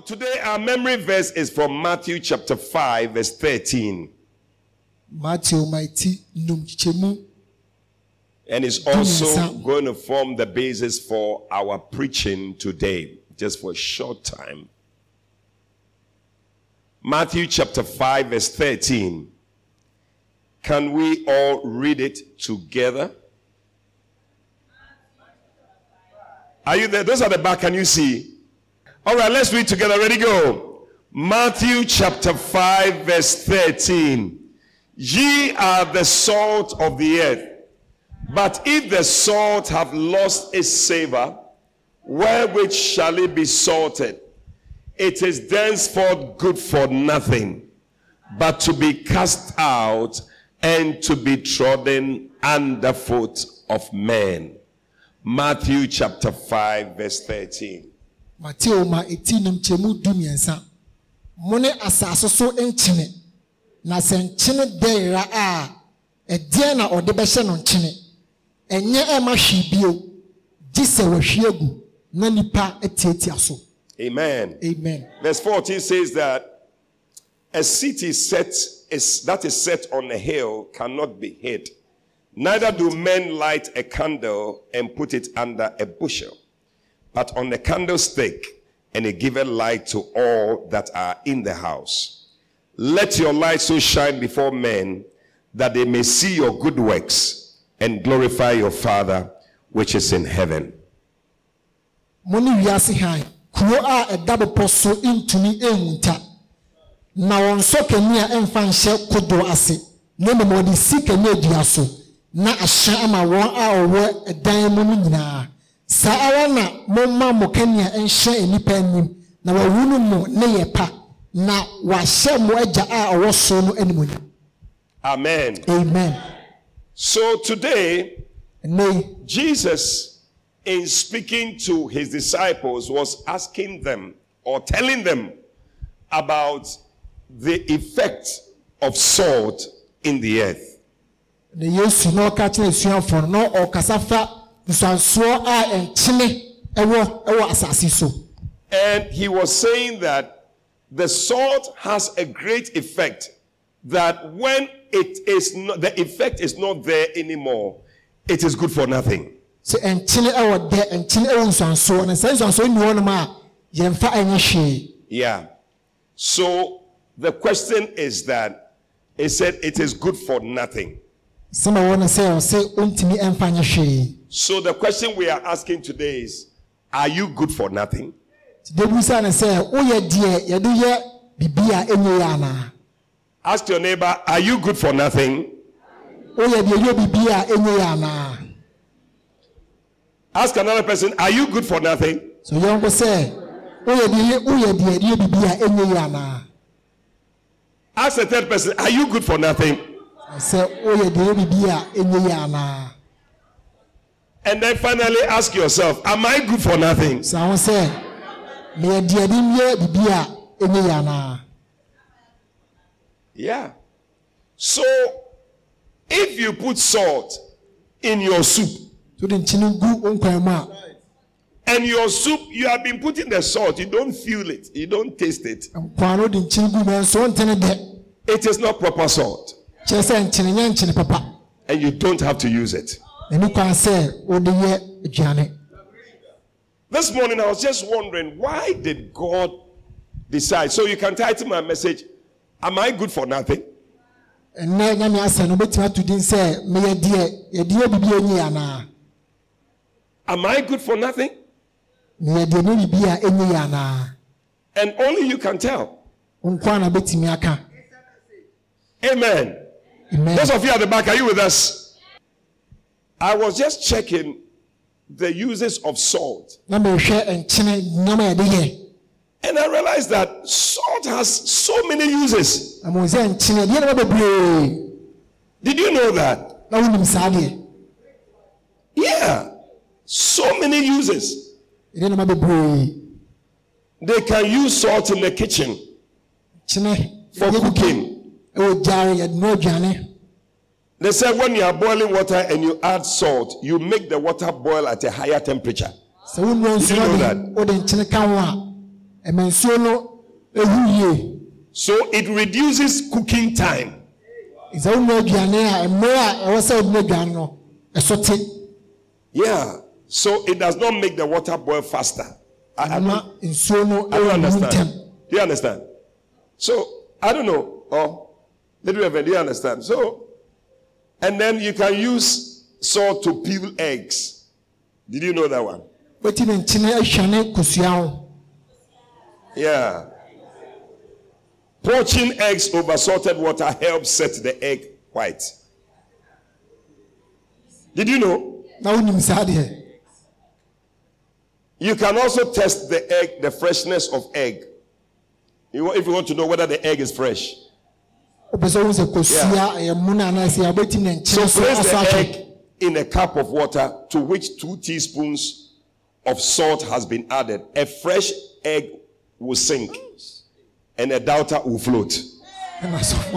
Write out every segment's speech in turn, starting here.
Today our memory verse is from Matthew chapter 5, verse 13. Matthew mighty numchemu And it's also going to form the basis for our preaching today, just for a short time. Matthew chapter 5, verse 13. Can we all read it together? Are you there? Those at the back, can you see? All right, let's read together. Ready, go. Matthew chapter 5, verse 13. Ye are the salt of the earth. But if the salt have lost its savor, wherewith shall it be salted? It is thenceforth good for nothing, but to be cast out and to be trodden underfoot of men. Matthew chapter 5, verse 13. Matthew ma eti numchemu dumiɛnsa mo ne asase so nkyene. Na sɛ nkyene dɛɛra a ɛdeɛn na ɔde bɛhyɛ no nkyene? Ɛnyɛ ɛma hwee bio. Gye sɛ wahwie agu na nipa atiatia so. Amen. amen. Verse 14 says that a city set is that is set on a hill cannot be hid. Neither do men light a candle and put it under a bushel, but on the candlestick, and it giveth light to all that are in the house. Let your light so shine before men that they may see your good works and glorify your Father which is in heaven. mo ne wiase han kuro a ɛda bepɔ so ntumi nwunta na wɔn nso kanea mfa nhyɛ kodoɔ ase na mmom wɔde si kanea dua so na ahyɛ ama wɔn a wɔwɔ ɛdan mu no nyinaa saa ara na momma mo kanea nhyɛ nnipa anim na wɔawunu mo ne yɛ pa na wahyɛ mo agya a ɔwɔ soro no animuonyam Amen. amen So today, ɛnɛ Jesus, in speaking to his disciples, was asking them or telling them about the effect of salt in the earth. na yesu na ɔka kyerɛ asuafoɔ no na ɔkasa fa nsuansoɔ a nkyene ɛwɔ ɛwɔ asase so And he was saying that the salt has a great effect that when it is not, the effect is not there anymore, it is good for nothing. sɛ nkyene ɛwɔ dɛ nkyene ɛwɔ nsuansoɔ na sɛ nsuansoɔ nni hɔnom a yɛmfa ɛnyɛ hwee Yeah. So the question is that it said it is good for nothing. sɛma wɔ no sɛ ɔsɛ ɔntumi ɛmfa nyɛ hwee So the question we are asking today is Are you good for nothing? nti da busa no sɛ woyɛ deɛ yɛde yɛ biribi a ɛnyɛ yɛ anaa Ask your neighbor, Are you good for nothing? woyɛ deɛ yɛ biribi a ɛnyɛ yɛ anaa Ask another person, Are you good for nothing? so yɔnko sɛ woyɛ deɛ yɛ woyɛ deɛ yɛ biribi a ɛnyɛ yɛ anaa Ask the third person, Are you good for nothing? sɛ woyɛ deɛ yɛ biribi a ɛnyɛ yɛ anaa And then finally ask yourself, Am I good for nothing? saa ho sɛ meyɛ deɛ de yɛ biribi a ɛnyɛ yɛ anaa Yeah. So if you put salt in your soup, so de nkyene gu wo nkwan mu a and your soup, you have been putting the salt, you don't feel it, you don't taste it. nkwan no de nkyene gu nanso wontene dɛ It is not proper salt, kyerɛ sɛ nkyene nyɛ nkyene papa and you don't have to use it. Ɛni kwan sɛ wode yɛ aduane This morning I was just wondering why did God decide? So you can title my message, Am I good for nothing? ɛnɛ nyame asɛ no wobɛtumi ato din sɛ meyɛ deɛ yɛde yɛ biribi anaa Am I good for nothing? na yɛde ne biribi a ɛnyɛ anaa And only you can tell. nko na bɛtumi aka Amen. amen Those of you at the back, are you with us? I was just checking the uses of salt. na mehwɛ nkyene nneɛma a yɛde yɛ And I realized that salt has so many uses. na mo sɛ nkyene deɛ na bebree Did you know that? na wonim saa deɛ Yeah. So many uses. deɛ na bebree They can use salt in the kitchen for cooking. ɛwɔ gyaare yɛde no aduane They said when you are boiling water and you add salt, you make the water boil at a higher temperature. Did you know that? wode wode nkyene ka ho a ɛma nsuo no ɛhu yie So it reduces cooking time. sɛ wonua aduane a mmerɛ a ɛwɔ sɛ wode no aduane no ɛso te Yeah. So it does not make the water boil faster. I, I, no I don't ɛwɔ mu ntɛm understand. Do you understand? So I don't know. Oh, little do you understand? So, and then you can use salt to peel eggs. Did you know that one? wotumi nkyene ahwane kosua ho Yeah. Poaching eggs over salted water helps set the egg white. Did you know? na wonim saa deɛ You can also test the egg, the freshness of egg. If you want to know whether the egg is fresh. So place the egg in a cup of water to which two teaspoons of salt has been added. A fresh egg will sink and a doubter will float.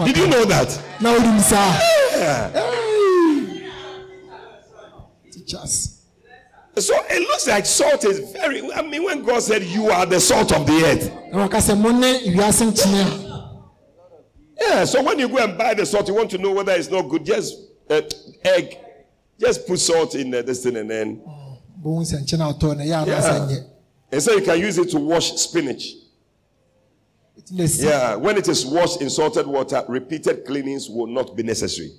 Did you know that? saa Yeah. teachers So it looks like salt is very. I mean, when God said, You are the salt of the earth. na waka sɛ mo ne wiase nkyene a Yeah, so when you go and buy the salt, you want to know whether it's not good. Just uh, egg, just put salt in uh, this thing and then. bohu sɛ nkyene a wotɔɔ no ɛyɛ anaasɛ And so you can use it to wash spinach. ɛtumi na si Yeah, when it is washed in salted water, repeated cleanings will not be necessary.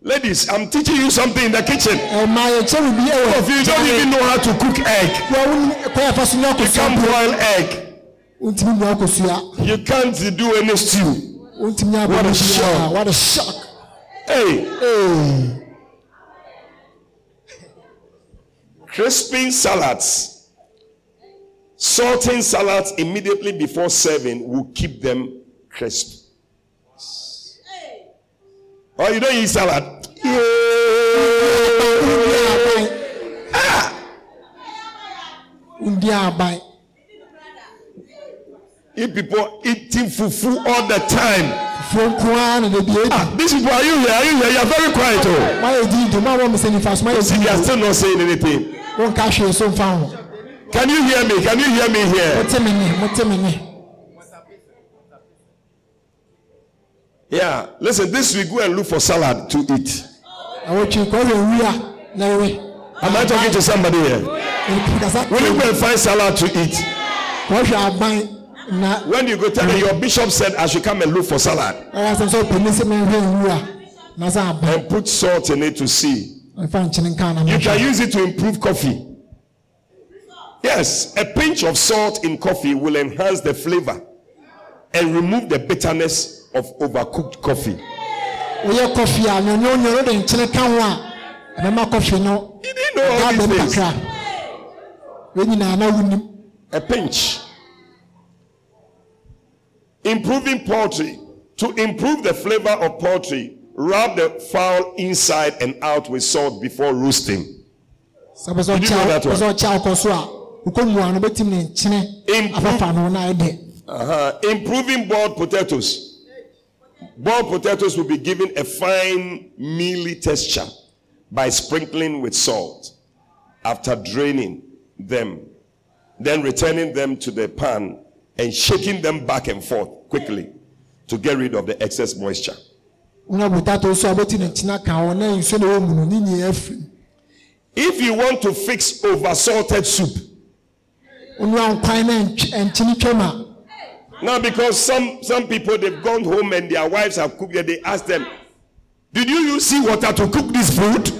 Ladies, I'm teaching you something in the kitchen. ɛma yɛkyɛ wo bi ɛwɔ If you don't even know how to cook egg, wa wonim kwan yɛfa so nyɛ you can't boil egg, wontumi nua akosua you can't do any stew. What a shock. what a shock Hey, Hey. crisping salads, salting salads immediately before serving will keep them crisp. Oh, you don't eat salad? Yeah. Ndi ah. You people eating fufu all the time. Fufuo nko ara na de bi. Ah, these people, are you here? Are you here? You are very quiet. Oh. Mayɛ di di maa wɔn mi sɛ nifa so mayɛ See, di they are still not saying anything. Wɔn ka hwee so nfa. Can you hear me? Can you hear me here? Mo te mi ni mo te mi ni. Yeah. Listen, this week go and look for salad to eat. Awotwi kɔ yɛ wia na ewe. Am I talking to somebody here? Will you go and find salad to eat? kɔhwɛ aban na When you go tell me your bishop said I should come and look for salad ɔyɛ asɛm sɛ ɔpɛ ne sɛ mehwɛ nwura na sɛ aban and put salt in it to see. mfa nkyene nka na You can use it to improve coffee. Yes, a pinch of salt in coffee will enhance the flavor and remove the bitterness of overcooked coffee. Woyɛ kɔfi a nyɔnyɔ nyɔnyɔ de nkyene ka ho a ɛbɛma kɔfi no You didn't know all ɛda these bɛm things. Wɔn nyinaa na wonim. A pinch. Improving poultry. To improve the flavor of poultry, rub the fowl inside and out with salt before roasting. Sɛ bɛ sɛ Did you know ɔkyɛ that bɛ sɛ ɔkyɛ akɔ so a wokɔ mu a no bɛtumi ne nkyene Improve- afafa no na ayɛ dɛ. Uh-huh. Improving boiled potatoes. Boiled potatoes will be given a fine, mealy texture by sprinkling with salt after draining them, then returning them to the pan and shaking them back and forth quickly to get rid of the excess moisture. Wona potato so a bɛtumi ne nkyene ka ho na nsuo na ɛwɔ mu no ne nyinaa afiri mu. If you want to fix over salted soup, Onua nkwan na ntw- nkyene twam a now because some some people they've gone home and their wives have cooked it, they ask them, "Did you use sea water to cook this food?"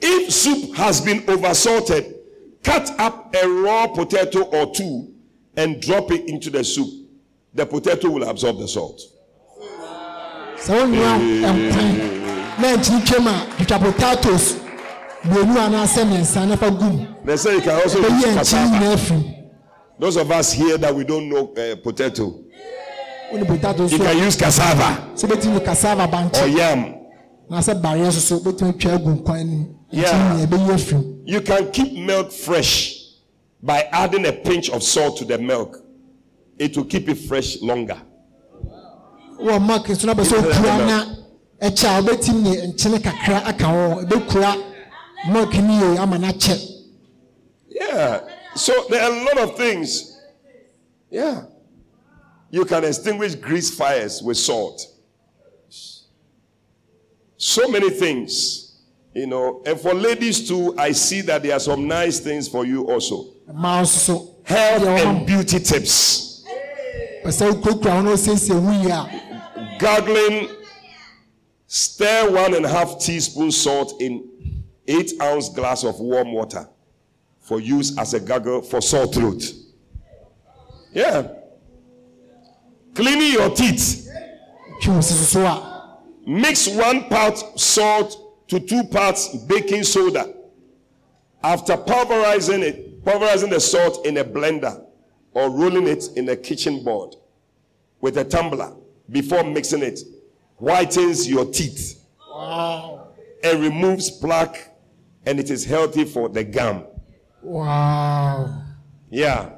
Wɔn yɛ nkwan nkwan mu kura bisa sa na ɔde ɛpo nkyene na ɛyɛ saa nkwan yi anaa If soup has been oversalted, cut up a raw potato or two and drop it into the soup. The potato will absorb the salt. sɛ wonua nkwan na nkyene twam a twitwa potatoes. Mmienu anaasɛ mmiɛnsa na fa gum. They say you can also use nyinaa firi Those of us here that we don't know uh, potato, wone potatoes you so can use cassava. bɛtumi cassava or yam. anaasɛ bareɛ nso so bɛtumi atwa agu nkwan no mu Yeah. nkyene nyinaa ɛbɛyi afiri You can keep milk fresh by adding a pinch of salt to the milk. It will keep it fresh longer. wɔ mark nso na bɛ sɛ na ɛkyɛ a wobɛtumi ne nkyene kakra aka hɔ ɛbɛkura mark no yie ama Yeah. So there are a lot of things. Yeah. You can extinguish grease fires with salt. So many things. You know, and for ladies too, I see that there are some nice things for you also. Health and beauty tips. pɛ sɛ wokurakura ho na osiesie ho yie a Gargling, stir one and a half teaspoon salt in eight ounce glass of warm water for use as a gargle for sore throat. Yeah. Cleaning your teeth. twe wo sisi so a Mix one part salt to two parts baking soda. After pulverizing it, pulverizing the salt in a blender or rolling it in a kitchen board with a tumbler before mixing it, whitens your teeth and removes plaque, and it is healthy for the gum. wow Yeah.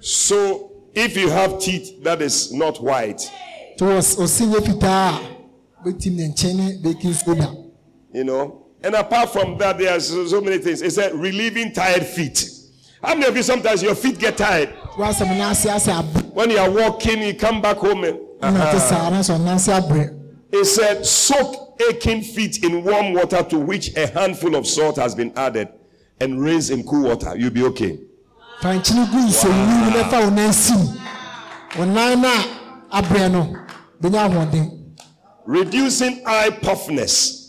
So if you have teeth that is not white, nti wɔ osi nyɛ fitaa a bɛtumi ne nkyɛn ne baking soda you know. And apart from that, there are so, so many things. It's a relieving tired feet. How many of you sometimes your feet get tired wasɛm no ase ase abrɛ when you are walking, you come back home and na te saa na sɛ ɔnan ase abrɛ it said soak aching feet in warm water to which a handful of salt has been added and rinse in cool water. You'll be okay. fa nkyene gu nsonwuru mu na fa wo nan sim wo nan no a abrɛ no bɛnya ahoɔden Reducing eye puffness.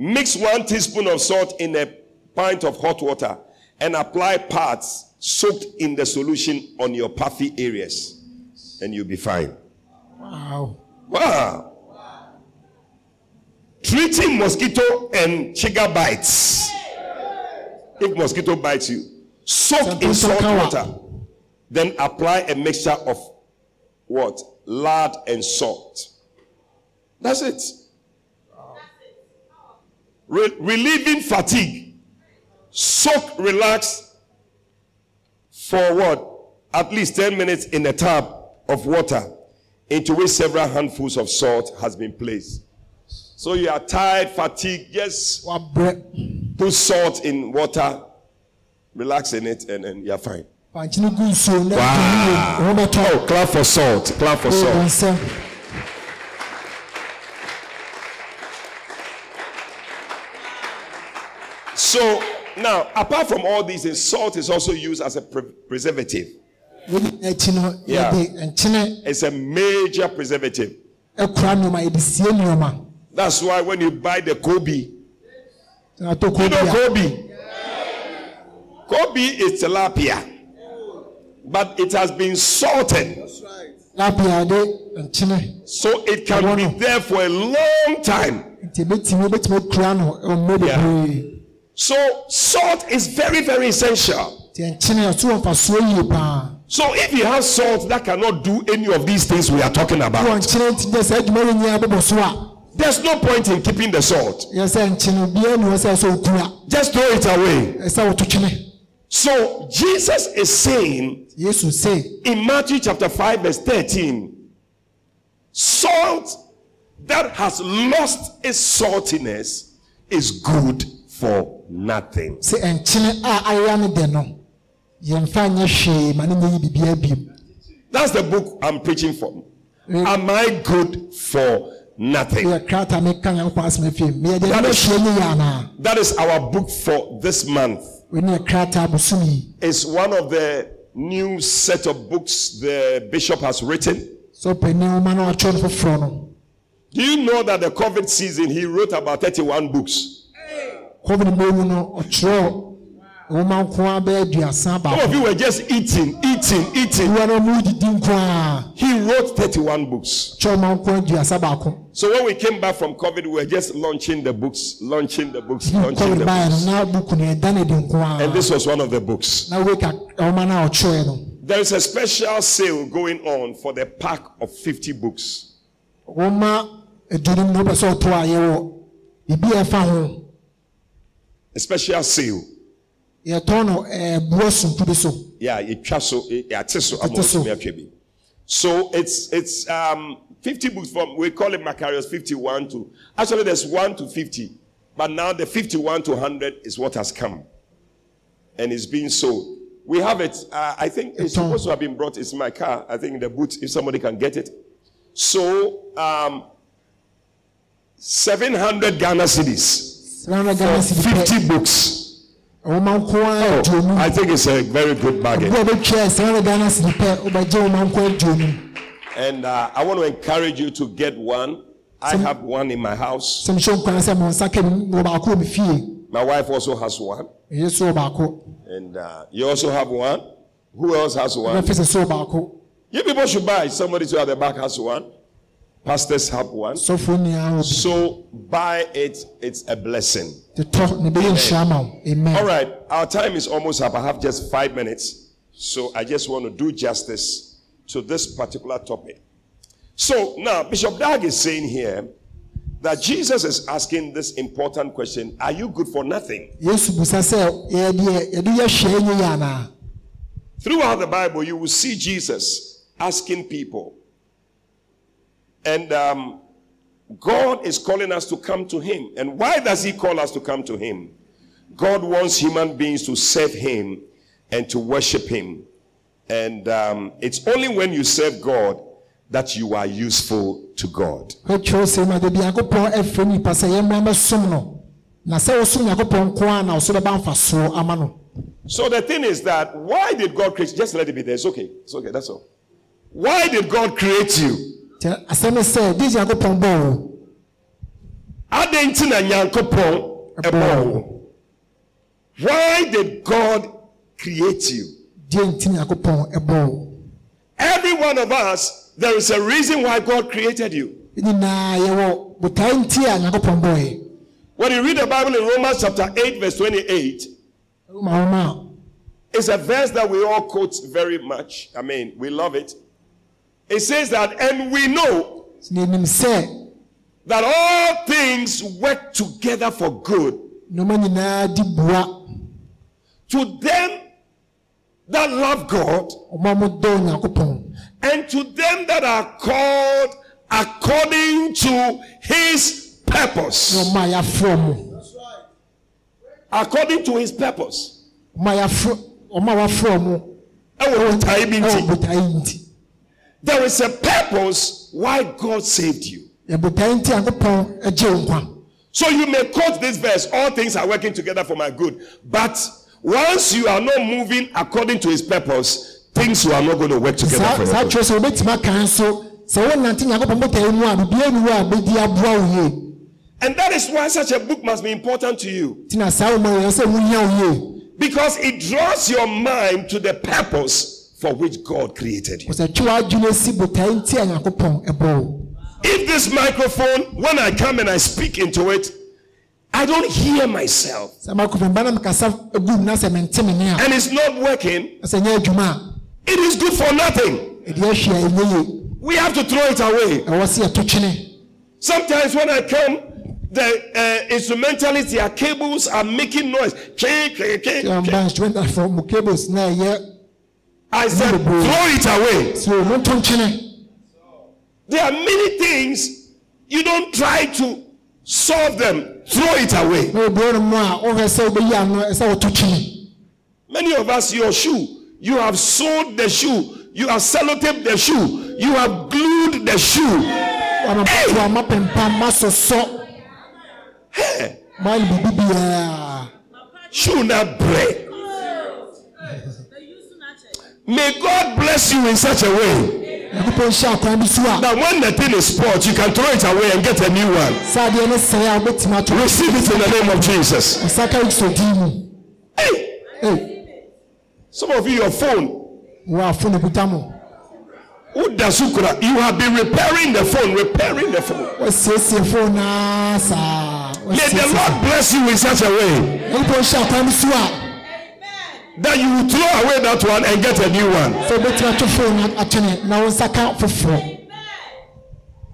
Mix one teaspoon of salt in a pint of hot water and apply parts soaked in the solution on your puffy areas, and you'll be fine. wow Wow. Treating mosquito and chigger bites. If mosquito bites you, soak in salt water. Then apply a mixture of what? Lard and salt. That's it. Re- relieving fatigue. Soak, relax for what? At least 10 minutes in a tub of water into which several handfuls of salt has been placed. So you are tired, fatigued, just wabrɛ put salt in water, relax in it, and then fine. nkyene gu nsuo na wow. Oh, clap for salt. Clap for salt. So now, apart from all these salt is also used as a pre- preservative. Yeah. It's a major preservative. That's why when you buy the Kobe, you know Kobe. Kobe is tilapia, but it has been salted, so it can be there for a long time. Yeah. So salt is very, very essential. nti nkyene ɔto wɔ mfasoɔ So if you have salt that cannot do any of these things we are talking about, nkyene nti dɛ sɛ adwuma yɛ nyinaa bɛbɔ so a there's no point in keeping the salt. yɛ sɛ nkyene biara ni wɔ sɛ sɛ okura Just throw it away. ɛsɛ wɔto twene So Jesus is saying yesu se in Matthew chapter 5, verse 13, salt that has lost its saltiness is good for nothing. sɛ a no no yɛmfa nyɛ hwee ma ne nyɛ yi biribiara biem That's the book I'm preaching from. Eh. Am I good for nothing? yɛ krata meka nyankopɔn asɛm afie meyɛ deɛ That is- hwee ne yɛ anaa That is our book for this month. wei ne yɛ krata abosom yi It's one of the new set of books the bishop has written. sɛ ɔpɛni nwoma no ɔtwerɛ foforɔ no Do you know that the COVID season he wrote about 31 books? Covid mu no ɔtwerɛ nwoma nko ara bɛyɛ aduasa Some of you were just eating, eating, eating. no mu didi nko ara He wrote 31 books. kyerɛ nwoma nko ara aduasa baako So when we came back from COVID, we were just launching the books, launching the books, launching the books. no na buku no ɛda no adi nko And this was one of the books. na weka no a ɔtwerɛ no There is a special sale going on for the pack of 50 books. nwoma aduonum na wopɛ sɛ ɔtɔ a yɛwɔ biribi a ɛfa ho A special sale. yɛtɔn no ɛɛ boɔ sonko bi so Yeah, it so it so Ɛte so. So it's it's um 50 books from we call it Macarius 51 to actually there's 1 to 50, but now the 51 to 100 is what has come. And it's being sold. We have it. Uh, I think it's supposed to have been brought. It's in my car. I think in the boot, if somebody can get it. So um 700 Ghana cedis srana ghana pɛ 50 books. nwoma nko ara aduonum I think it's a very good bargain. bi a bɛtwa srana ghana cedi pɛ wobɛgye nwoma nko ara aduonum And uh, I want to encourage you to get one. I have one in my house. sɛ mehyɛ nkwan sɛ mo nsa ka mu wɔ baako wɔ me fie My wife also has one. ɛyɛ so wɔ baako And uh, you also have one. Who else has one? mɛfɛ sɛ so wɔ baako You people should buy. Somebody to at the back has one. Pastors have one. sɔfoɔ nyinaa wɔ bi So buy it. It's a blessing. tetɔ ne bɛyɛ nhyira ma wo All amen right. Our time is almost up. I have just five minutes. So I just want to do justice to this particular topic. So now, Bishop Dag is saying here that Jesus is asking this important question Are you good for nothing? yesu busa sɛ yɛdeɛ yɛde yɛ hwɛ nyɛ yɛ anaa Throughout the Bible, you will see Jesus asking people. And um, God is calling us to come to Him. And why does He call us to come to Him? God wants human beings to serve Him and to worship Him. And um, it's only when you serve God that you are useful to God. hwɛtwerɛ sɛ mu ade bi nyankopɔn afrɛ nnipa sɛ yɛmmra bɛsom no na sɛ wosom nyankopɔn nko a na wo so bɛba mfasoɔ ama no So the thing is that why did God create? Just let it be there. It's okay. It's okay. That's all. Why did God create you? Asɛm sɛ de nyankopɔn bɔɔ wo Adɛn nti na Nyankopɔn ɛbɔɔ wo? Why did God create you? deɛ nti nyankopɔn ɛbɔɔ wo Every one of us, there is a reason why God created you. nyinaa yɛwɔ botae nti a nyankopɔn bɔɔɛ When you read the Bible in Romans chapter 8, verse 28, roma homa it's a verse that we all quote very much. I mean, we love it. It says that, and we know a na yɛnim sɛ that all things work together for good nneɔma nyinaa di bua to them that love God ɔma modɔ onyankopɔn and to them that are called according to his purpose. ɔma a yɛafrɛ mo According to his purpose. There is a purpose why God saved you. yɛ botae nti nyankopɔn agye So you may quote this verse, all things are working together for my good. But once you are not moving according to his purpose, things are not going to work together for your good. twerɛ sɛ wobɛtumi aka nso sɛ wonante nyankopɔn botae mu a bibia ni hɔ a bɛdi aboa wo yie And that is why such a book must be important to you. nti na saa woma yɛ sɛ wohia wo yie Because it draws your mind to the purpose for which God created you. If this microphone, when I come and I speak into it, I don't hear myself and it's not working, it is good for nothing. We have to throw it away. Sometimes when I come, the uh, instrumentalists, their cables are making noise. I said, throw it away. so monto nkyene There are many things you don't try to solve them, throw it away. na obi no mu a wohwɛ sɛ wobɛyi ano ɛsɛ woto twene Many of us, your shoe, you have sewed the shoe, you have sellotaped the shoe, you have glued the shoe. wamapatoa mapempa masosɔ Hey, mayɛ ne biribi biara shoe not break. May God bless you in such a way. Nyankopɔn hyɛ akwan bi so Now, when the thing is spoiled, you can throw it away and get a new one. saa adeɛ no sɛe a wobɛtumi ato Receive it in the name of Jesus. ɔsaka kristo din mu Hey, some of you, your phone, wɔ afo no kuta Udasukura, you have been repairing the phone, repairing the phone. wɔasiesie fo naa saa May the Lord bless you in such a way nyankopɔn hyɛ akwan bi so a that you will throw away that one and get a new one. sɛ wobɛtumi ato fo no atwene na wo nsa ka foforɔ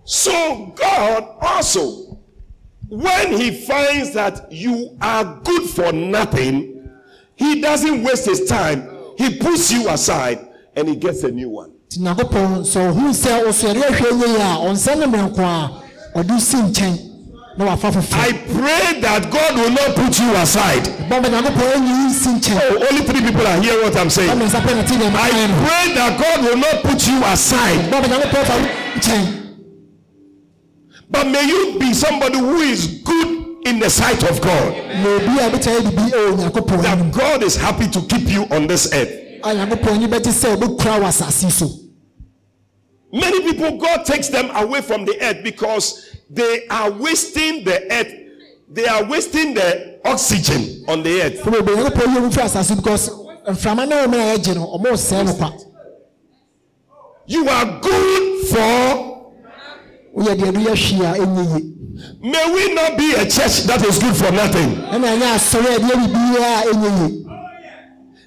So, God also, when He finds that you are good for nothing, He doesn't waste His time. He puts you aside and He gets a new one. nyankopɔn sɛ ɔhunu sɛ ɔsɔre ahwɛ yie a ɔnsɛ ne mmerɛnko a ɔde si nkyɛn na wafa I pray that God will not put you aside. bɔmɛ nyankopɔn anyi wo nsi nkyɛn Oh, only three people are hearing what I'm saying. ɔmɛ nsa pɛ na ti deɛ I pray that God will not put you aside. bɔmɛ nyankopɔn fa wo nkyɛn But may you be somebody who is good in the sight of God. na obi a bɛtumi ayɛ bibi ɛwɔ nyankopɔn anim That God is happy to keep you on this earth. a nyankopɔn ani bɛgye sɛ ɔbɛkura wɔ asase so Many people, God takes them away from the earth because they are wasting the earth. They are wasting the oxygen on the earth. fɔlɔ obi nyankopɔn yɛ wo firi asase because mframa ne wɔn a yɛgye no ɔmo sɛɛ no kwa You are good for. woyɛ deɛ no yɛ hwee a ɛnyɛ yie May we not be a church that is good for nothing. ɛna ɛnyɛ asɔre a ɛdeɛ bibiara a ɛnyɛ yie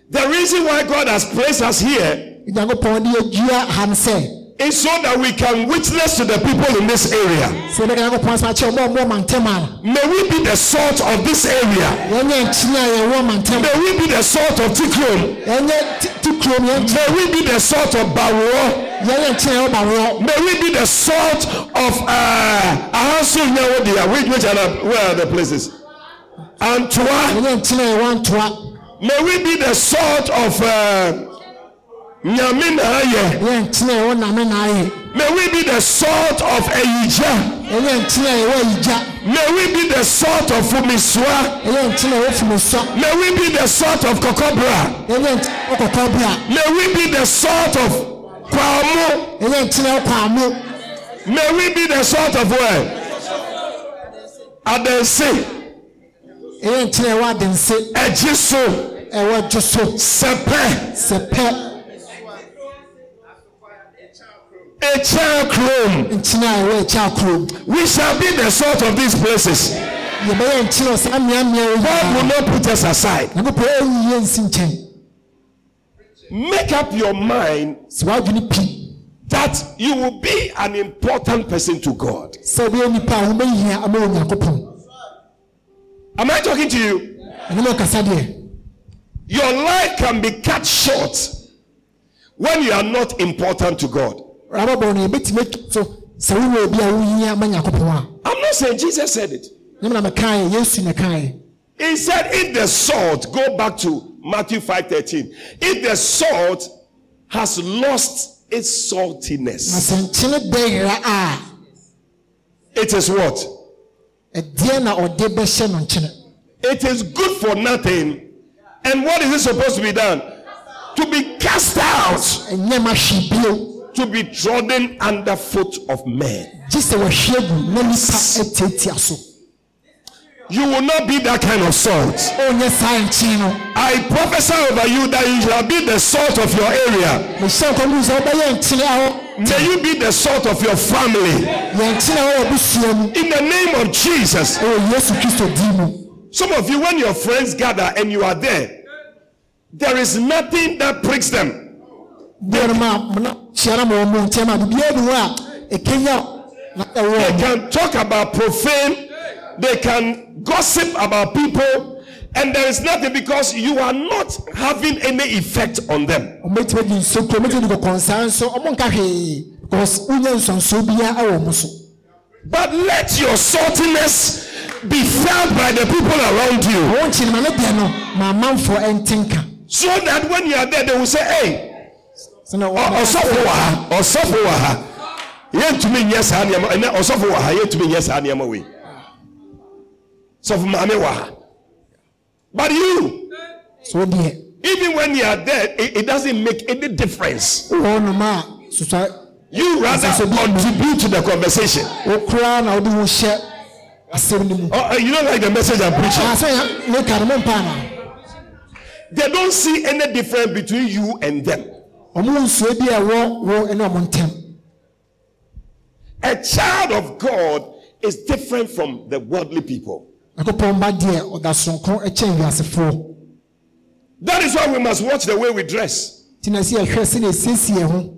The reason why God has placed us here is so that we can witness to the people in this area. May we be the salt of this area. May we be the salt of Tikrom. May we be the salt of Bawo. May we be the salt of uh, Ahasu Nyawodia. Which, are the, where are the places? Antua. May we be the salt of uh, Nyaminaye. yɛnyɛ nkyene a yɛwɔ name naayɛ May we be the salt of Eyija. yɛnyɛ nkyene a yɛwɔ ayigya May we be the salt of Fumiswa. yɛnyɛ nkyene a yɛwɔ fumusɔ May we be the salt of Kokobra. yɛnyɛ nkyene a yɛwɔ kɔkɔɔ bra May we be the salt of Kwamo. yɛnyɛ nkyene a yɛwɔ kwaamo May we be the salt of where? Adense, yɛnyɛ nkyene a yɛwɔ adense Ejisu, ɛwɔ dwo so Sepe, sɛpɛ A akyi We shall be the salt of these places. yɛbɛyɛ nkyene a ɔsaa mmeammea wɔ God will not put us aside. nyankopɔn ɛnyi yɛ nsi nkyɛn Make up your mind that you will be an important person to God. sɛ wobɛyɛ nnipa a wobɛhia ama wɔ nyankopɔn Am I talking to you? ɛne ma ɔkasa deɛ Your life can be cut short when you are not important to God. Rabɔbɔ no yɛbɛtumi atu so sɛ wowɔ obi a wohia ma nyankopɔn a I'm not saying Jesus said it. ne mena mekaeɛ yesu na kaeɛ He said, if the salt, go back to Matthew 5:13. If the salt has lost its na saltiness, sɛ nkyene a it is what? ɛdeɛ na ɔde bɛhyɛ no nkyene It is good for nothing. And what is it supposed to be done? To be cast out, ɛnyɛ ma hwee bio to be trodden underfoot of men. gye sɛ wɔhwe agu na nipa atiatia so You will not be that kind of salt. ɔnyɛ saa nkyene no I prophesy over you that you shall be the salt of your area. mehyɛ nkɔm sɛ wobɛyɛ nkyene a May you be the salt of your family. yɛ nkyene a wɔwɔ busua mu In the name of Jesus. ɛwɔ yesu kristo din mu Some of you, when your friends gather and you are there, there is nothing that pricks them. Eh, they can talk about profane, they can gossip about people, and there is nothing because you are not having any effect on them. ɔmɛtumi di nso kuro ɔmɛtumi di kɔkɔnsaa nso ɔmo nka hwee because wonya nsonso biara ɛwɔ mo so But let your saltiness be felt by the people around you. Wɔn nkyɛn ma ne deɛ no ma amanfoɔ ɛnte nka. So that when you are there, they will say, Hey, ɔsɔfo wɔ ha ɔsɔfo wɔ ha. Yɛntumi nyɛ saa nneɛma ɛnɛ ɔsɔfo wɔ ha yɛntumi nyɛ saa nneɛma wei. Sɔfo maame wɔ ha. But you so deɛ even when you are there it, it doesn't make any difference. Wowɔ nom a sosa You rather contribute to the conversation. wokora na wode wo hyɛ asɛm no mu. Oh, uh, you don't like the message I'm preaching. Ah, sɛ meka no mompa na They don't see any difference between you and them. Ɔmo nsua bi a ɛwɔ wo ne ɔmo ntam A child of God is different from the worldly people. nyankopɔn ba deɛ ɔda soronko kyɛn wiasefoɔ That is why we must watch the way we dress. nti na sɛ yɛhwɛ sɛ ne ɛsiesie ho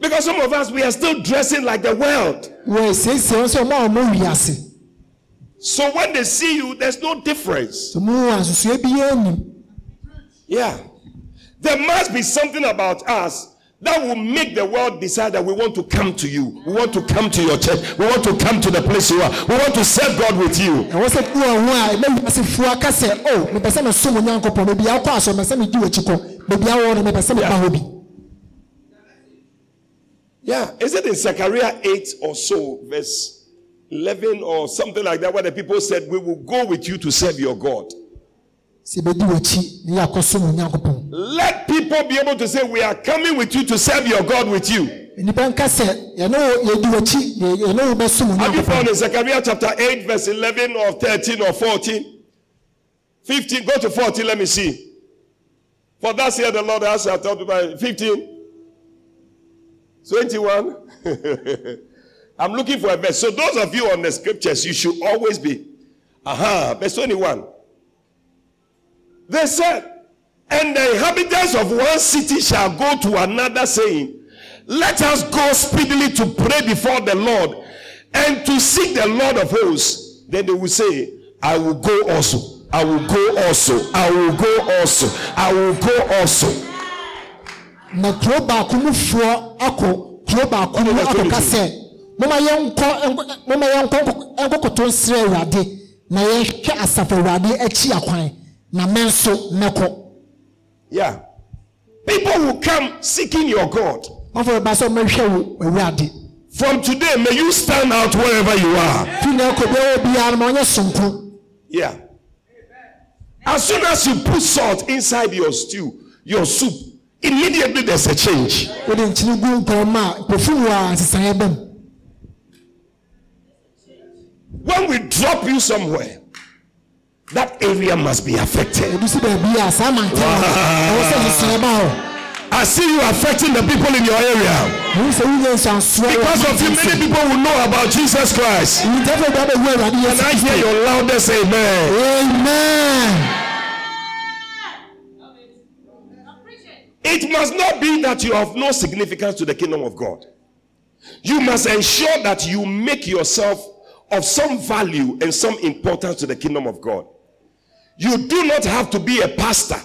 Because some of us, we are still dressing like the world. wɔ ɛsiesie ho sɛ ɔma a ɔmo wiase So when they see you, there's no difference. sɛ mu a nsusua biara nim Yeah. There must be something about us that will make the world decide that we want to come to you. We want to come to your church. We want to come to the place you are. We want to serve God with you. ɛwɔ sɛ wo a ho a ɛma wiasefoɔ aka sɛ o mepɛ sɛ mesom onyankopɔn baabi a wokɔ asɔ mepɛ sɛ megye w'akyi kɔ baabi a wɔ no mepɛ sɛ meba hɔ bi Yeah. Is it in Zechariah 8 or so, verse 11 or something like that, where the people said, We will go with you to serve your God? Let people be able to say, We are coming with you to serve your God with you. nnipa nka sɛ yɛne wo yɛdi w'akyi yɛ- yɛne wo bɛsom Have you found in Zechariah chapter 8, verse 11 or 13 or 14? 15, go to 14, let me see. For thus here the Lord has talked about 15, 21. I'm looking for a verse. So, those of you on the scriptures, you should always be. Aha, verse 21. They said, And the inhabitants of one city shall go to another, saying, Let us go speedily to pray before the Lord and to seek the Lord of hosts. Then they will say, I will go also. I will go also. I will go also. I will go also. na kuro baako mufoɔ akɔ kuro baako mu akɔka sɛ moma yɛnkɔ nkɔ- moma yɛnkɔ nkɔkoto nsrɛ awurade na yɛhwɛ asafo awurade akyi akwan na me nso mɛkɔ Yeah. People will come seeking your God. mafɔ bɛba sɛ ɔmɛhwɛ wo awurade From today, may you stand out wherever you are. fi na ɛkɔ biara wɔ biara no ma ɔnyɛ sonko Yeah. As soon as you put salt inside your stew, your soup, immediately there's a change. wode nkyene gu nkɔn a pɛfum wɔ a nsesaeɛ ba When we drop you somewhere, that area must be affected. ɛdu si baabi a saa mantam a ɛwɔ sɛ nsesaeɛ ba hɔ I see you affecting the people in your area. ɛhu sɛ woyɛ nsuansoɔ Because of you, many people will know about Jesus Christ. ntɛfɛ bia bɛwu awurade And I hear your loudest amen. amen It must not be that you have no significance to the kingdom of God. You must ensure that you make yourself of some value and some importance to the kingdom of God. You do not have to be a pastor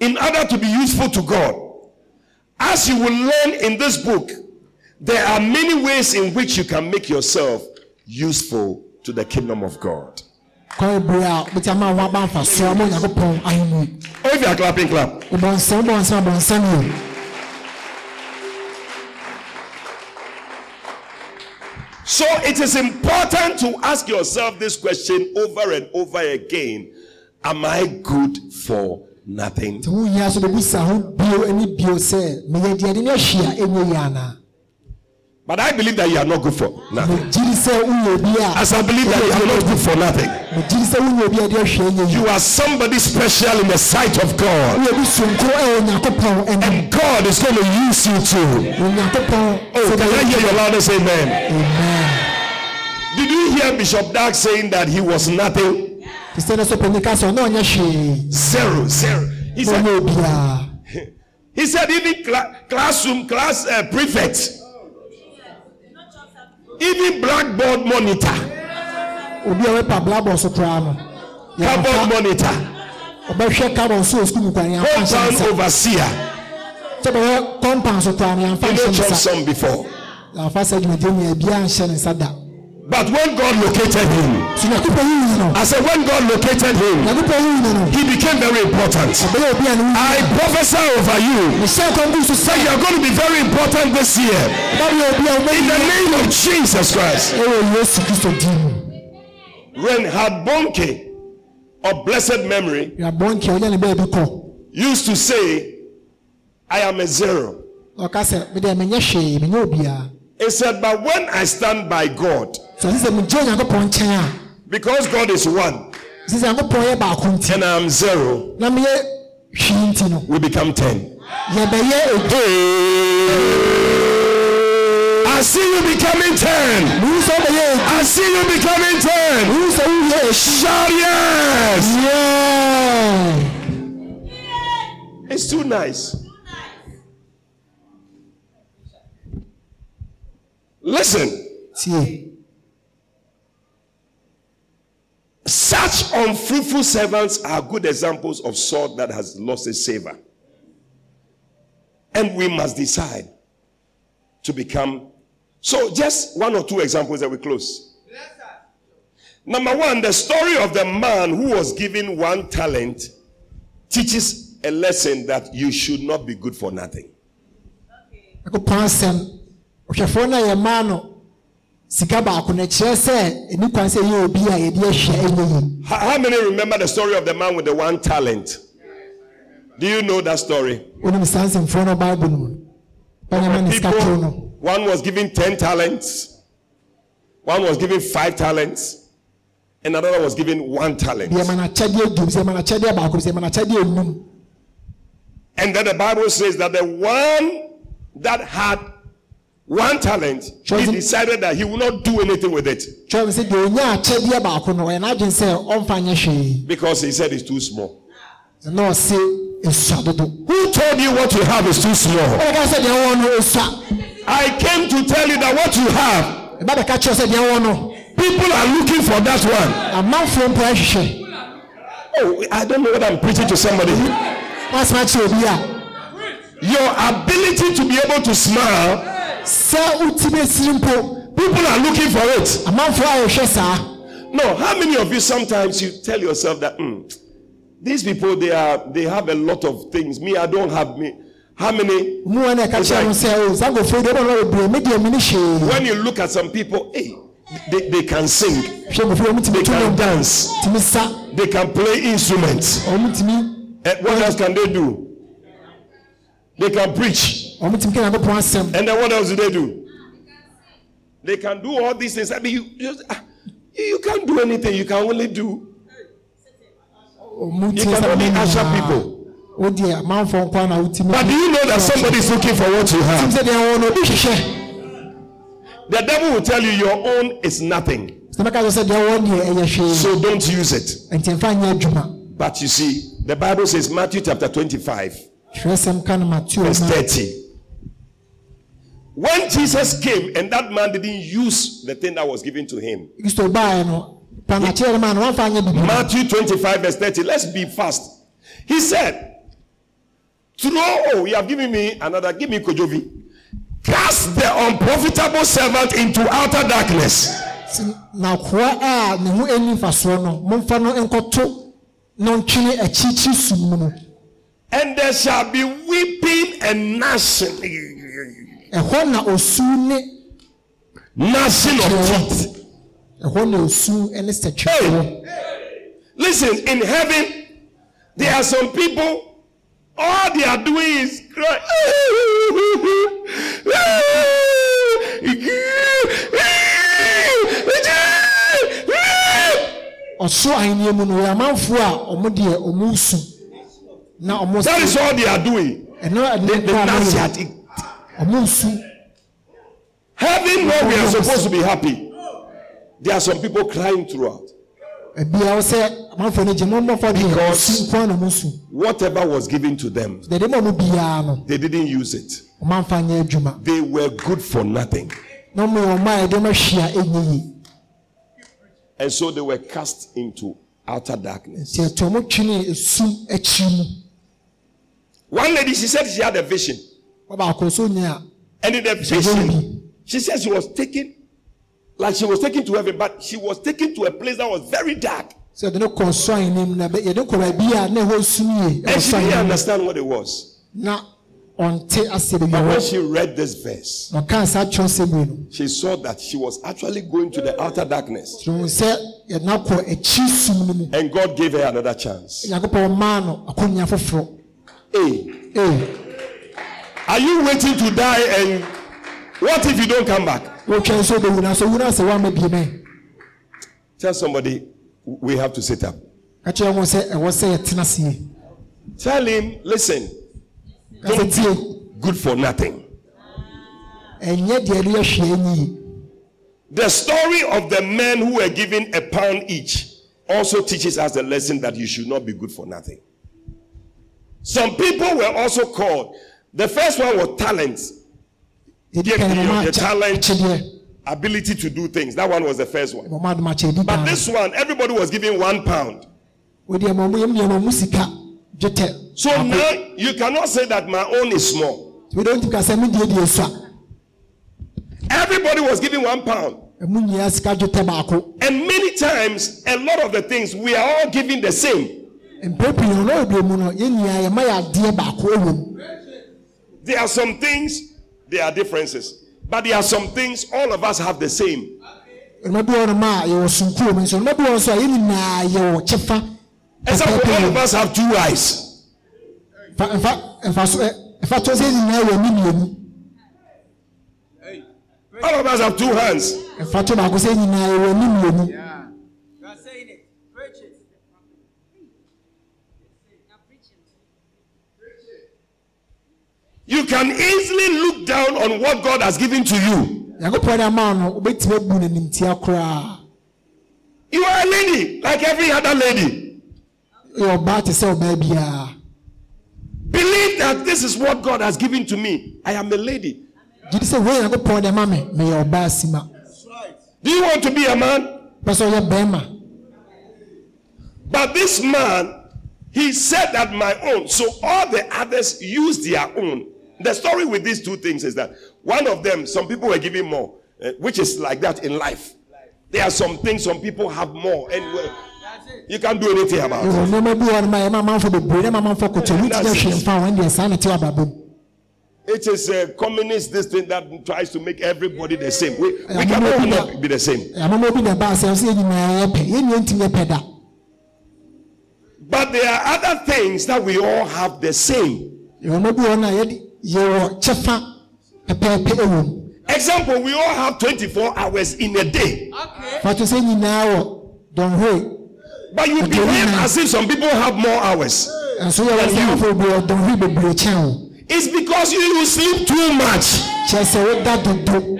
in order to be useful to God. As you will learn in this book, there are many ways in which you can make yourself useful to the kingdom of God. kwan bebree a wobɛti ama wo aba mfasoɔ ama onyankopɔn ahenni Oh, if you are clapping, clap. wobɔnsɛm wobɔnsɛm abɔnsɛm o So it is important to ask yourself this question over and over again Am I good for nothing? nti wohia so bɛbusa ho bio ne bio sɛ meyɛ deɛ de ne ahwi a ɛnyɛ yi anaa But I believe that you are not good for nothing. megyiri sɛ woyɛ bi a As I believe that you are not good for nothing. megyiri sɛ woyɛ bi a de ahwi ɛnyɛ yi You are somebody special in the sight of God. woyɛ bi sonko ɛwɔ onyankopɔn anim And God is going to use you too. Oh, can I hear your loudest amen? amen Did you hear Bishop Dag saying that he was nothing? Te sɛ ne so pani ka sɛ ɔne ɔnyɛ hwee Zero, zero. He said, ɔnyɛ he said even cla- classroom, class uh, prefect, even blackboard monitor, obi a blabɔ so koraa no monitor. ɔbɛhwɛ carbon so wɔ sukuu mu koraa ne yɛmfa compound overseer. sɛ bɛyɛ compound so koraa ne yɛmfa You nhyɛ know ne nsa Johnson before. yɛmfa sɛ dwumadie mu yɛbiaa nhyɛ ne nsa da But when God located him, I said, when God located him, he became very important. I prophesy over you that you are going to be very important this year. In the name of Jesus Christ. ɛwɔ yesu kristo din mu Reinhard Bonnke of blessed memory used to say, I am a zero. It said, But when I stand by God, so ɔsi sɛ megye onyankopɔn nkyɛn a because God is one ɔsi sɛ nyankopɔn yɛ baako nti and I'm zero, na meyɛ hwii nti no we become 10. yɛbɛyɛ I see you becoming 10. mihu sɛ wobɛyɛ I see you becoming 10. mihu sɛ woyɛ Shout yes. Yeah. It's too nice. Listen, tie such unfruitful servants are good examples of salt that has lost its savor. And we must decide to become. So, just one or two examples that we close. Number one, the story of the man who was given one talent teaches a lesson that you should not be good for nothing. nyankopɔn sika baako no kyerɛ sɛ ɛni kwan sɛ ɛyɛ obi a yɛde yi How, many remember the story of the man with the one talent? Do you know that story? wonim saa nsɛmfoɔ no bible no mu banyama ne sika no one was given 10 talents, one was given 5 talents, and another was given 1 talent. deɛ ma n'akyɛdeɛ dum sɛ ma n'akyɛdeɛ baako n'akyɛdeɛ enum And then the Bible says that the one that had one talent, he decided that he would not do anything with it twɛm sɛ deɛ onya akyɛdeɛ baako no ɔyɛ n'adwene sɛ ɔmfa nyɛ hwee because he said it's too small. na ɔse esua dodo Who told you what you have is too small? ɔbɛka sɛ deɛ ɛwɔ no esua I came to tell you that what you have, ɛba bɛka kyerɛ sɛ deɛ ɛwɔ no people are looking for that one. amanfoɔ mpo ahwehwɛ Oh, I don't know what I'm preaching to somebody. kyerɛ obi Your ability to be able to smile, sɛ woti bɛsiri mpo people are looking for it. a wɔhwɛ saa No, how many of you sometimes you tell yourself that "Hmm, these people they are they have a lot of things. Me, I don't have me. How many? mu wa na ɛka It's kyerɛ mo like- sɛ o saa nkurɔfoɔ yi deɛ ɔbɛn no bebree me deɛ mi ni When you look at some people, hey, they, they can sing, hwɛ nkurɔfoɔ wɔn they can dance, they can play instruments. Eh, what else can they do? They can preach. Wɔn tumi kɛ nyankopɔn asɛm And then what else do they do? They can do all these things. I mean, you, you, ah, you can't do anything. You can only do. You can only usher people. o deɛ amanfoɔ nkwa na But do you know that somebody is looking for what you have? sɛ deɛ ɛwɔ no obi hwehwɛ The devil will tell you your own is nothing. sɛ bɛka kyerɛ sɛ deɛ ɛwɔ deɛ ɛyɛ hwee So don't use it. nti nfa nyɛ adwuma But you see, the Bible says, Matthew chapter 25, twerɛsɛm ka no mateo verse 30. When Jesus came and that man didn't use the thing that was given to him, kristo baeɛ no panakyerɛ no ma no wɔmfa nyɛ bibi Matthew 25, verse 30. Let's be fast. He said, Throw, oh, you have given me another, give me KJV. Cast the unprofitable servant into outer darkness. na koa a ne ho ani mfasoɔ no momfa no nkɔto na ntwene akyirikyiri sum no mu And there shall be weeping and gnashing, ɛhɔ na osu ne gnashing of teeth. ɛhɔ na osu ne sɛtwɛfoɔ Listen, in heaven, there are some people, all they are doing is cry. ɔsoro ahenni mu no wɔyɛ amanfoɔ a ɔmo deɛ ɔmo su na ɔmo That is all they are doing. They, they nkɔ ɔmo Heaven, where we are supposed to be happy, there are some people crying throughout. ebia sɛ amanfoɔ no gye mo mmɔfra deɛ Because- osu nkɔ na ɔmo su Whatever was given to them, deɛ ma ɔmo biara no they didn't use it. ɔmo amfa nyɛ adwuma They were good for nothing. na ɔmo yɛ ɔmo a yɛde ɔmo ahyia ɛnyɛ And so they were cast into outer darkness. nti ɛto ɔmo twene esum akyi mu One lady, she said she had a vision. Ɔbaako so nyɛ And in the vision, she said she was taken, like she was taken to heaven, but she was taken to a place that was very dark. a sɛ yɛde no kɔ sɔ ahenni mu na bɛ- yɛde kɔ baabi a na ɛhɔ sum yie ɛwɔ And she didn't understand what it was. na ɔnte ase de But when she read this verse, na ɔka saa kyerɛ sɛ bi no she saw that she was actually going to the outer darkness. kyerɛ sɛ yɛde no akɔ akyi sum no mu And God gave her another chance. nyankopɔn maa no akɔnnua foforɔ Hey, ee are you waiting to die and What if you don't come back? wotwɛn sɛ wobɛwu nanso wu no sɛ woama bieme Tell somebody we have to sit up. kyerɛ ho sɛ ɛwɔ sɛ yɛtena sie Tell him, listen, don't tie good for nothing. ɛde yɛhwɛ The story of the men who were given a pound each also teaches us the lesson that you should not be good for nothing. Some people were also called. The first one was talents, ɛdi Give kan me mama your talent. ability to do things. That one was the first one. mama adom akyɛ ɛdi But this one, everybody was given one pound. wode ɛma mu yɛm nneɛma mu sika dwetɛ So now you cannot say that my own is small. wode wontimi ka sɛ medie deɛ sua Everybody was given one pound. ɛmu nyinaa sika dwetɛ baako And many times, a lot of the things we are all giving the same. There are some things, there are differences. But there are some things all of us have the same. ɛnuma bi wɔ nom a yɛwɔ sunkuo mu nso ɛnuma bi wɔ nso a yɛn nyinaa yɛwɔ kyɛfa Except all of us have two eyes. fa nfa nfa so eh, ɛ nfa to sɛ yɛn nyinaa wɔ anim mmienu All of us have two hands. nfa to baako sɛ yɛn nyinaa yɛwɔ anim mmienu You are saying it. Preach it. You can easily look down on what God has given to you. yankopɔn de ama no obetumi abu n'animtia koraa You are a lady, like every other lady. ɛyɛ ɔbaa te sɛ ɔbaa biara Believe that this is what God has given to me. I am a lady. gyidi sɛ wei yankopɔn de ama me meyɛ ɔbaa sima Do you want to be a man? But this man, he said that my own. So all the others used their own. The story with these two things is that one of them, some people were giving more, eh, which is like that in life. There are some things some people have more, and well, you can't do anything about it. ɛwɔ nneɛma bi wɔ nom a yɛma amanfo bebree na ma amanfo koto wotumi That's ahwɛ it. mfa wɔn deɛ saa na ɛte wɔ abrabɔ mu It is a communist this thing that tries to make everybody the same. We, we can't be the same. amama bi na ɛbaa sɛ ɔsɛ yɛn nyinaa yɛpɛ yɛn nyinaa ntumi yɛpɛ da But there are other things that we all have the same. Ɛwɔ nneɛma bi wɔ nom a yɛde yɛwɔ kyɛfa pɛpɛɛpɛ ɛwɔ mu Example, we all have 24 hours in a day. Okay. fa to sɛ nyinaa wɔ dɔnhwe But you Okay, behave now- as if some people have more hours. nso yɛwɔ sɛ afɔ bi wɔ dɔnhwe bebree kyɛn o It's because you, you sleep too much. kyerɛ sɛ woda dodo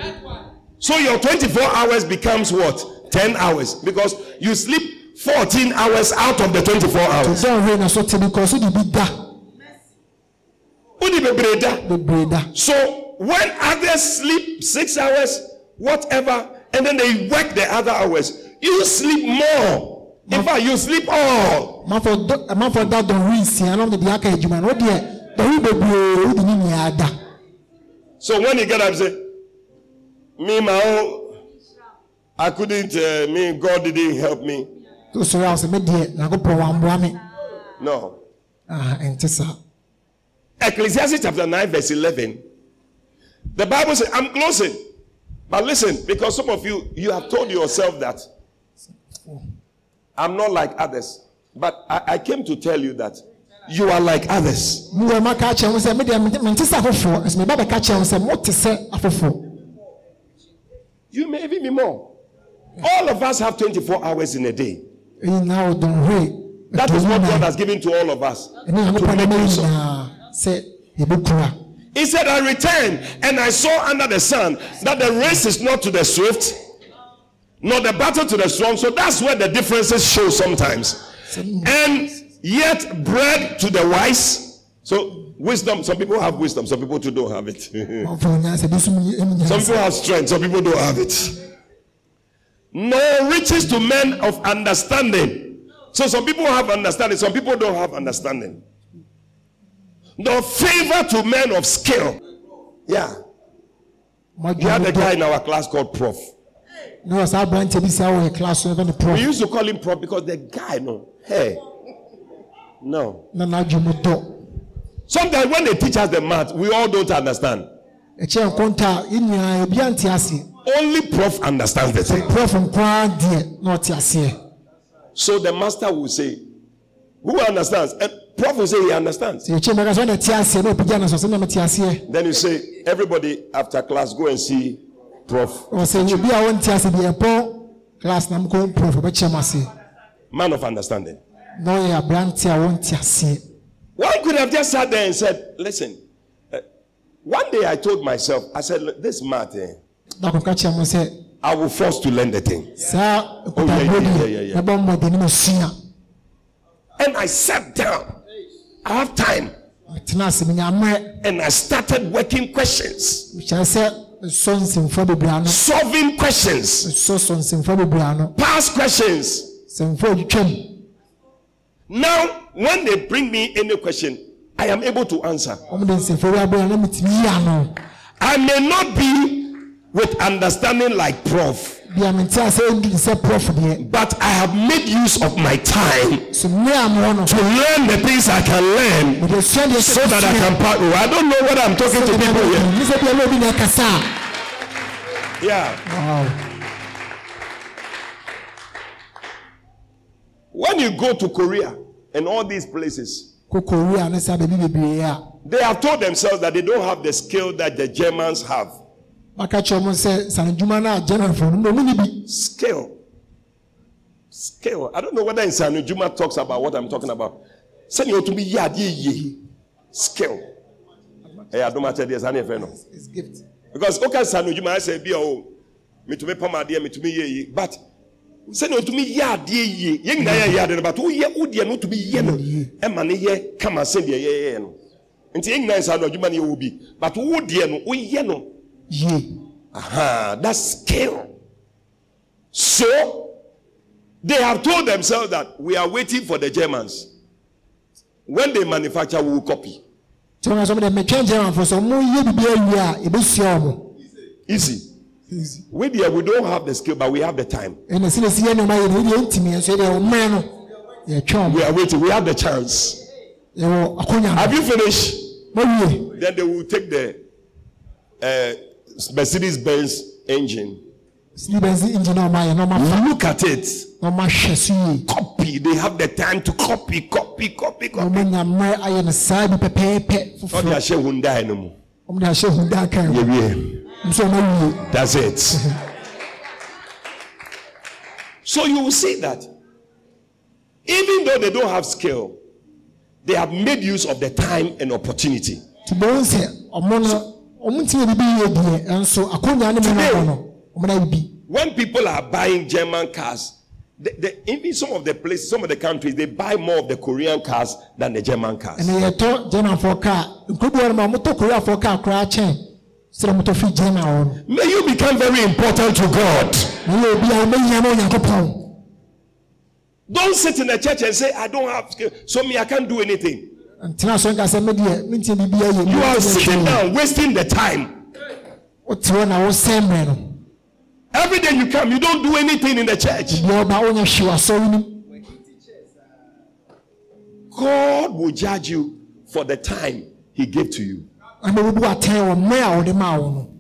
So your 24 hours becomes what? 10 hours. Because you sleep 14 hours out of the 24 hours. dɔnhwe na so te bi kɔ so de bi da Udi bebree da. bebree da So when others sleep six hours, whatever, and then they work the other hours, you sleep more. In fact, you sleep all. dɔ mafɔ da dɔnhwe nsia na ɔde de aka adwuma no wodeɛ dɔnhwe bebree wode ne nyinaa da So when you get up, say, Me, my own, I couldn't, uh, me, God didn't help me. to sɔrɔ a sɛ medeɛ nyankopɔn wamboa me No. Ah, ɛnte saa Ecclesiastes chapter 9, verse 11. The Bible says, I'm closing. But listen, because some of you, you have told yourself that I'm not like others. But I, I came to tell you that you are like others. mewɔ maka kyerɛ wo sɛ medeɛ mente- mente sɛ afoforɔ nso meba bɛka kyerɛ wo sɛ mote sɛ afoforɔ You may even be more. All of us have 24 hours in a day. ɛyi nyinaa wɔ That is what God has given to all of us. To make ma use of. He said, I returned and I saw under the sun that the race is not to the swift, nor the battle to the strong. So that's where the differences show sometimes. And yet, bread to the wise. So, wisdom, some people have wisdom, some people too don't have it. some ɔmfa onyansa bi so mu mu nyansa people have strength, some people don't have it. No riches to men of understanding. So, some people have understanding, some people don't have understanding. No favor to men of skill. Yeah. We had a guy in our class called Prof. ne wɔ saa aberanteɛ bi si a wɔyɛ class so yɛfɛ no We used to call him Prof because the guy, no, hey, no. na n'adwe mu dɔ Sometimes when they teach us the math, we all don't understand. ɛkyɛ nkɔnta a yɛn nyinaa ebi ante ase Only Prof understands the thing. prof nkoa deɛ na ɔte aseɛ So the master will say, Who understands? And Prof will say he understands. sɛ yɛkyɛ mu ɛka sɛ ɔna te aseɛ na ɔpagya no so sɛ na mete aseɛ Then you say, everybody after class, go and see Prof. ɔsɛ obi a wɔnte ase deɛ ɛpɔ class na mokɔ prɔf ɔbɛkyerɛ mu aseɛ Man of understanding. na ɔyɛ aberante a wɔnte aseɛ One could have just sat there and said, listen, uh, one day I told myself, I said, this matter, eh, na kɔka kyerɛ mu I will force to learn the thing. Oh, yeah, nkutahoɔ yeah, yeah, yeah. mmɔden no And I sat down. I have time. metena ase menya mmerɛ And I started working questions, mekyerɛ sɛ mesɔ nsɛmfoɔ bebree ano solving questions, mesɔ sɔ nsɛmfoɔ bebree ano past questions. Now, when they bring me any question, I am able to answer. ɔmde nsɛmfoɔ bi abɔ na metumi yi ano I may not be with understanding like Prof, bia mente ase ɛndi sɛ prɔf deɛ but I have made use of my time so mmerɛ a mewɔ no to learn the things I can learn mede sua deɛ so that I can. Oh, I don't know whether I'm talking to people here. ne sɛ bia na obi na ɛkasa Yeah. wow. When you go to Korea and all these places, kɔ korea ne saa baabi bebree a they have told themselves that they don't have the skill that the Germans have. Maka kyerɛ mo sɛ sanadwuma no a generalfoɔ no na ɔmu ne bi Skill. Skill. I don't know whether in Sanujuma talks about what I'm talking about. Send you to be yadi ye. Skill. Hey, I don't matter this. I never know. It's gift. Because okay, Sanujuma, I say, be oh, me to me pama dear, me to me ye. But send you to me yadi ye. Yang na ya yadi, but who ye, who dear, no to be ye no. Emma ne ye, come and send ye ye ye no. Nti yang na Sanujuma ne will be. But who dear no, who ye no. Yie Aha, that's skill. So they have told themselves that we are waiting for the Germans. When they manufacture, we will copy. nti wɔn asɔm dɛ mɛtwɛn generalfoɔ sɛ ɔmo yɛ bibi awie a yɛbɛsua ɔmo Easy. We there we don't have the skill, but we have the time. ɛna si na si yɛ nneɛma yɛ no yɛ ntumi nso yɛ ɔmmerɛ no yɛtwɛn We are waiting. We have the chance. Have you finished? Then they will take the uh, Mercedes Benz engine. silibɛnsi engine a ɔmo ayɛ na ɔmo afa Look at it. na ɔmo ahwɛ Copy. They have the time to copy, copy, copy, copy. nya mmerɛ ayɛ no saa bi pɛpɛɛpɛ Not foforɔ the share Hyundai no more. ɔmo de ahyɛ hu daa kan Yeah, yeah. nso That's it. so you will see that even though they don't have skill, they have made use of the time and opportunity. nti bɛn sɛ ɔmo no ɔmo ntumi bibi yie deɛ ɛnso akonya ne mu na ɔmo no ɔmo na bibi When people are buying German cars, the, the, even some of the places, some of the countries, they buy more of the Korean cars than the German cars. ɛna yɛtɔ germanfoɔ kaa nkuro bi wɔ no ma ɔmo tɔ koreafoɔ kaa koraa kyɛn sɛ ɔmo tɔ fi german wɔ no May you become very important to God. na yɛ obi a ɔmɛnyia ma onyankopɔn Don't sit in the church and say, I don't have so me, I can't do anything. Ntena so nka sɛ medeɛ mentie biribi You are sitting down, wasting the time. wote hɔ na wosɛn mmerɛ no Every day you come, you don't do anything in the church. deɛ ɔba wonyɛ hwe wasɔre God will judge you for the time He gave to you. ama wobu atɛn wɔ mmerɛ a wɔde maa wo no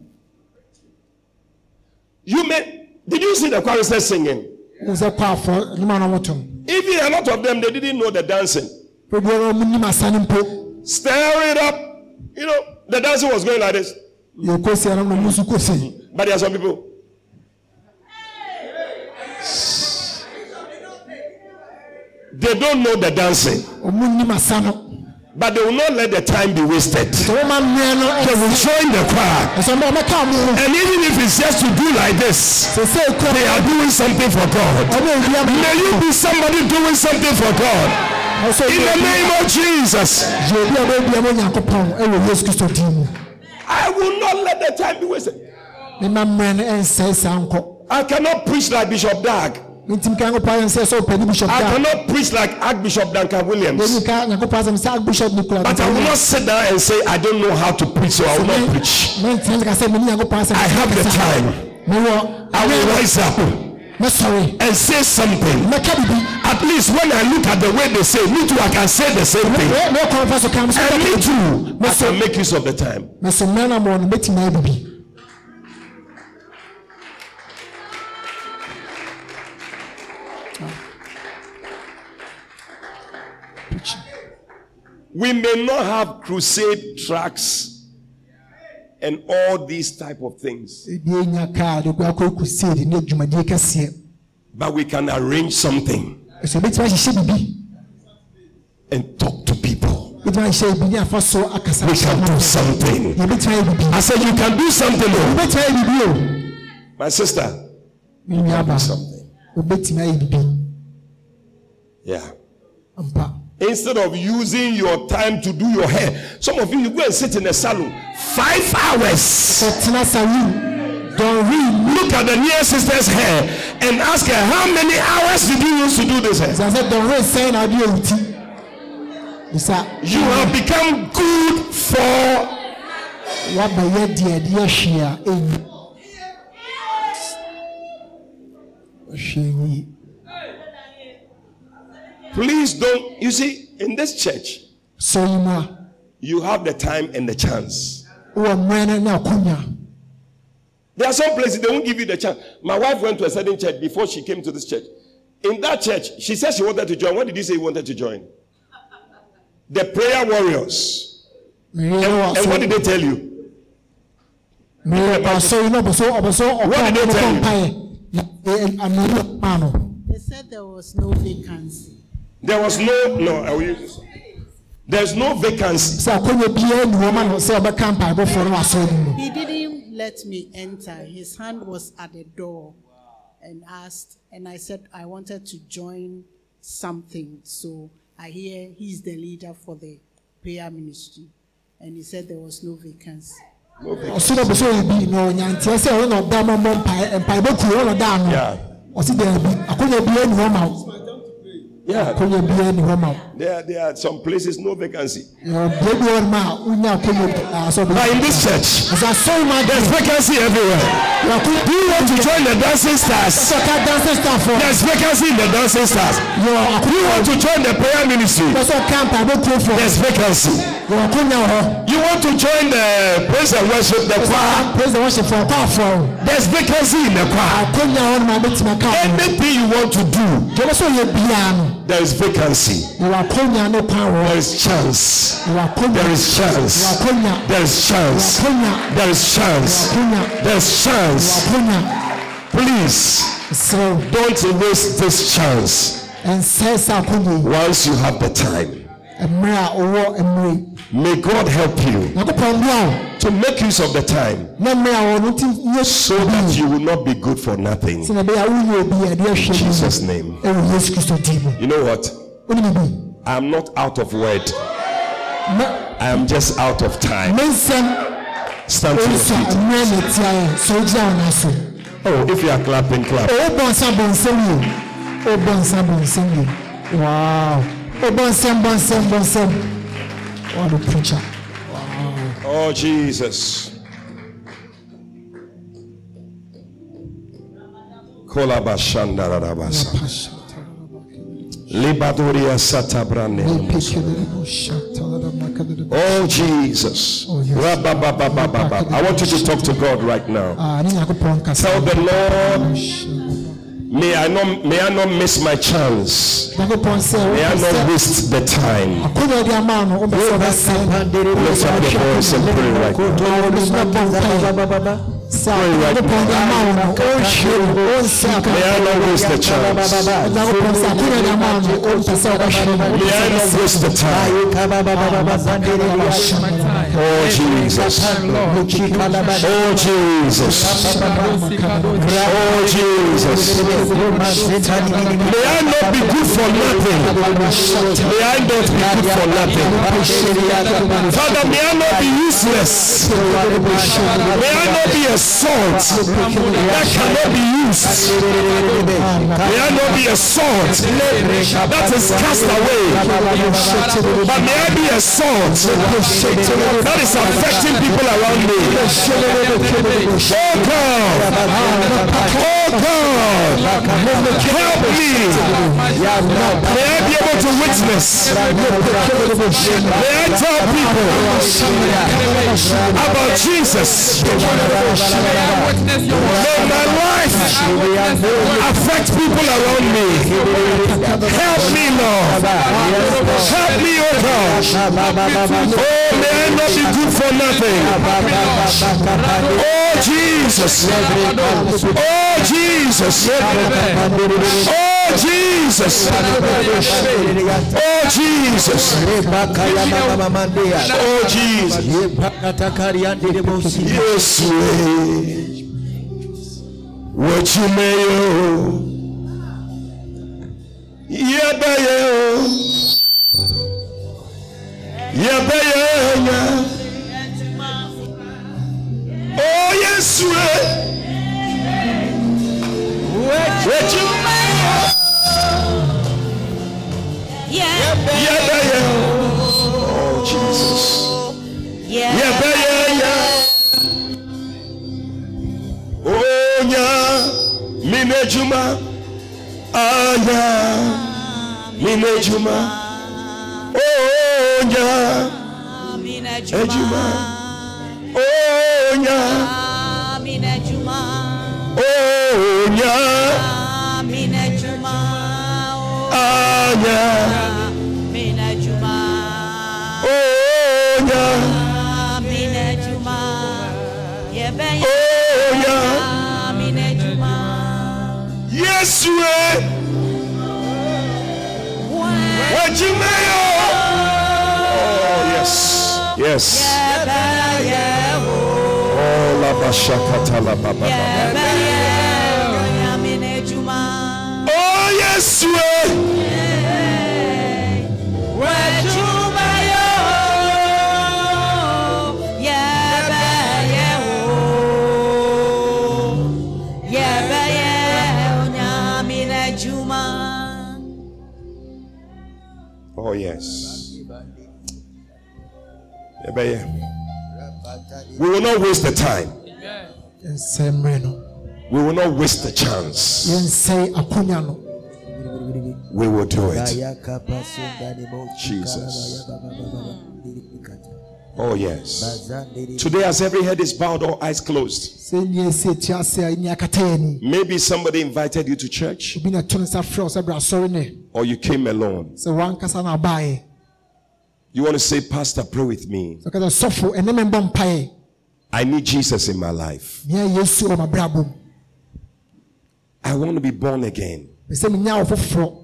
You may, did you see the choristers singing? wo sɛ kɔafoɔ nima no motom Even a lot of them, they didn't know the dancing. Bɛbiara ɔmo nim asa no mpo Stir it up. You know, the dancing was going like this. yɛkɔsia no na ɔmo nso kɔsi But there are some people. They don't know the dancing, ɔmo nim asa no but they will not let the time be wasted. sɛ woma mmerɛ no They will join the choir. ɛsɛ ɔmo ɔmɛka ɔmo ho And even if it's just to do like this, sɛ sɛ ekura they are doing something for God. May you be somebody doing something for God. In the name of Jesus, yɛ obi a bɛbia mu onyankopɔn ɛwɔ yesu kristo din mu I will not let the time be wasted. mema mmerɛ no ɛnsɛe saa nkɔ I cannot preach like Bishop Dag. mentim ka nyankopɔn ayɛ sɛ sɛ ɔpɛni bishop I cannot preach like Archbishop Duncan Williams. yɛni ka nyankopɔn asɛm sɛ bishop nicola But I will not sit down and say, I don't know how to preach, so I will not preach. mentena ka sɛ mene nyankopɔn asɛm I have the time. I will rise up and say something. At least when I look at the way they say, me too, I can say the same thing. mɛkɔn fa so kam so And me too, I can make use of the time. mɛso mmerɛ no mɔ no mɛtumi ayɛ bibi. We may not have crusade tracks and all these type of things, ebi enya kaa de kɔ akɔ crusade ne dwumadie kɛseɛ but we can arrange something ɛsɛ ebetumi ahyehyɛ bibi and talk to people. ebetumi ahyehyɛ bibi ne afa so akasa We can do something. yɛbetumi ayɛ bibi I said you can do something. yɛbetumi ayɛ bibi o My sister, mi nua do something. obetumi ayɛ bibi Yeah. Instead of using your time to do your hair, some of you you go and sit in a salon five hours. ɔtena sa room don read. Look at the near sister's hair and ask her how many hours did you use to do this hair. sase don read sɛn na ɔde ewu ti bisa You have become good for waba yɛ deɛ de yɛ hwee a eyi ɔhwee yi Please don't. You see, in this church, sɔ yi mu you have the time and the chance. wɔ mmerɛ no ne akonya There are some places they won't give you the chance. My wife went to a certain church before she came to this church. In that church, she said she wanted to join. What did you say you wanted to join? The prayer warriors. mmiri wɔ And what did they tell you? mmiri wɔ so yi na ɔbɔ so ɔbɔ so ɔkɔ What did they tell you? mpaeɛ na ee anani maa no They said there was no vacancy. There was no no. I will use this. There's no vacancy. sɛ akonya biara ni wɔn ma no sɛ ɔbɛka mpaebɔfoɔ no wɔ asɔre no He didn't let me enter. His hand was at the door and asked, and I said I wanted to join something. So I hear he's the leader for the prayer ministry. And he said there was no vacancy. ɔso na ɔbɔ so yɛ bi na ɔnyanteɛ sɛ ɔno na ɔda ma mmɔ mpae mpaebɔkuo ɔno da ano Yeah. Yeah. akonya biara ni wɔn ma wo There, there are some places no vacancy. bia bi wɔn ma a wonya akonya asɔ But in this church, ɔsɛ asɔre ma there's vacancy everywhere. Do you want to join the dancing stars? sɛ ɔka dansi staff There's vacancy in the dancing stars. Do you want to join the prayer ministry? ɔsɛ ɔka mpaebɔkuo fɔ There's vacancy. yɛ akonya wɔ hɔ You want to join the praise and worship, the choir? praise the worship for There's vacancy in the choir. akonya hɔ no ma bɛtumi aka ɔmo Anything you want to do, deɛ ɔbɛsɛ ɔyɛ biara no there is vacancy. ne kwan wɔ There is chance. There is chance. There is chance. There is chance. Chance. Please don't waste this chance nsɛɛ sɛ akonya yi once you have the time. Mmerɛ a ɔwɔ mmerɛ yi May God help you nyankopɔn boa wo to make use of the time na mmerɛ a wɔno nti nyɛ so that you will not be good for nothing. sɛnɛ bɛyɛ a woyɛ obi a ɛde ahwɛ In Jesus' name. ɛwɔ yesu kristo din mu You know what? I'm not out of word. I am just out of time. Stand to your feet. mmerɛ na ɛtia yɛ sɛ wogyina wo no so Oh, if you are clapping, clap. ɔwobɔ nsa bɔ nsɛm yie ɔbɔ nsa bɔ nsɛm yie wow ɔbɔ nsɛm bɔ nsɛm what a preacher. Oh, Jesus. Satabrane. Oh, Jesus. I want you to talk to God right now. Ah, ne nyankopɔn kasa Tell the Lord, may I not, may I not miss my chance. May I not waste the time. akonnwa de ama no wopɛ sɛ wobɛsɛe no Lift up your voice and pray right now. na wode so bɔ mpaeɛ sɛ nyankopɔn de ama wo no ɔnhwɛ no ɔnsɛ May I not waste the chance. nyankopɔn sɛ akonnwa de ama no ɔmpɛ sɛ wobɛhwɛ no May I not waste the time. Oh, oh, Jesus. Oh, Jesus. Oh, Jesus. May I not be good for nothing. May I not be good for nothing. Father, may I not be useless. May I not be a salt that cannot be used. May I not be a salt that is cast away. But may I be a salt that is affecting people around me. Oh God. Oh oh God, help me. May I be able to witness. May I tell people about Jesus. May my life affect people around me. Help me, Lord. Help me, oh God. Oh, may I not be good for nothing. Oh, Jesus. Oh, Jesus. Oh, Jesus. Oh, Jesus. Oh, Jesus. Yes, way. What We will do it. Jesus. Oh, yes. Today, as every head is bowed, all eyes closed, sɛ nnia ɛsi ati ase a ɛni akata yɛ ni maybe somebody invited you to church obi na ɛto ne nsa frɛ wo sɛ bra asɔre ne or you came alone. sɛ wankasa na abaeɛ You want to say, Pastor, pray with me. sɛ ɔka sɛ sɔfo ɛne me mbɔ mpaeɛ I need Jesus in my life. nea yesu wɔ mabrabɔ mu I want to be born again. pɛ sɛ menya wo foforɔ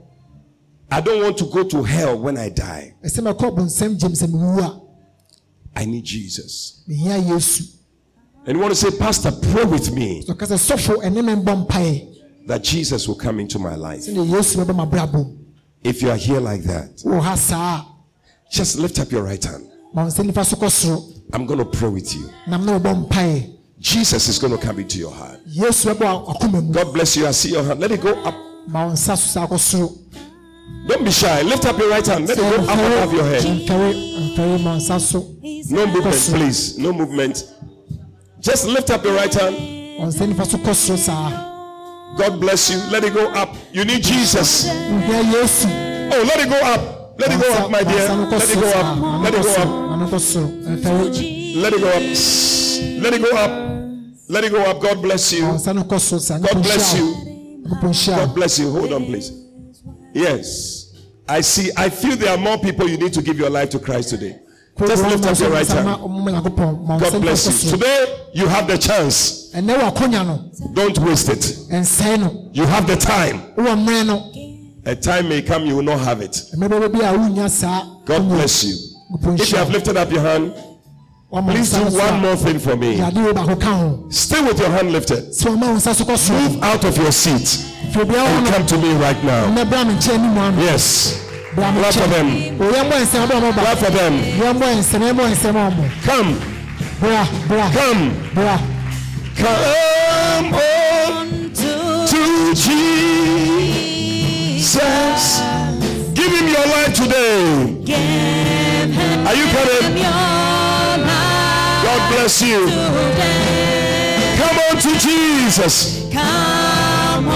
I don't want to go to hell when I die. I sɛ mɛkɔ bonsɛm gyem sɛ mewu a I need Jesus. And you want to say, Pastor, pray with me sɛ ɔka sɛ sɔfo ɛne me mbɔ mpaeɛ that Jesus will come into my life. sɛdeɛ yesu bɛbɔ mabrabɔ mu If you are here like that, just lift up your right hand. a ma wo nsa nifa so kɔ soro I'm going to pray with you. nam na wɔbɔ mpaeɛ Jesus is going to come into your heart. yesu bɛbɔ akoma mu God bless you. I see your hand. Let it go up. Ma wo nsa so saa kɔ soro Don't be shy. Lift up your right hand. Let it go up above your head. mfɛre mfɛre ma wo nsa so No movement, please. No movement. Just lift up your right hand. wɔn nsa nifa so kɔ soro saa God bless you. Let it go up. You need Jesus. Oh, let it go up. Let it go up, my dear. Let it go up. Let it go up. ano kɔ soro mfɛre Let it go up. Let it go up. Let it go up. God bless you. nsa no kɔ soro saa God bless you. God bless you. Hold on, please. Yes. I see. I feel there are more people you need to give your life to Christ today. Just lift up your right hand. God bless you. Today, you have the chance. Don't waste it. You have the time. A time may come, you will not have it. God bless you. If you have lifted up your hand, please do one more thing for me. Stay with your hand lifted. Move out of your seat firi and come to me right now. ɛnɛ bra me nkyɛn anim ano Yes. bra Clap for them. oyɛ mbɔ nsɛm bɔ Clap for them. yɛ mbɔ nsɛm yɛ mbɔ nsɛm ɔmo Come. bra bra Come. bra Come on to Jesus. Give him your life today. Are you coming? God bless you. Come on to Jesus. Come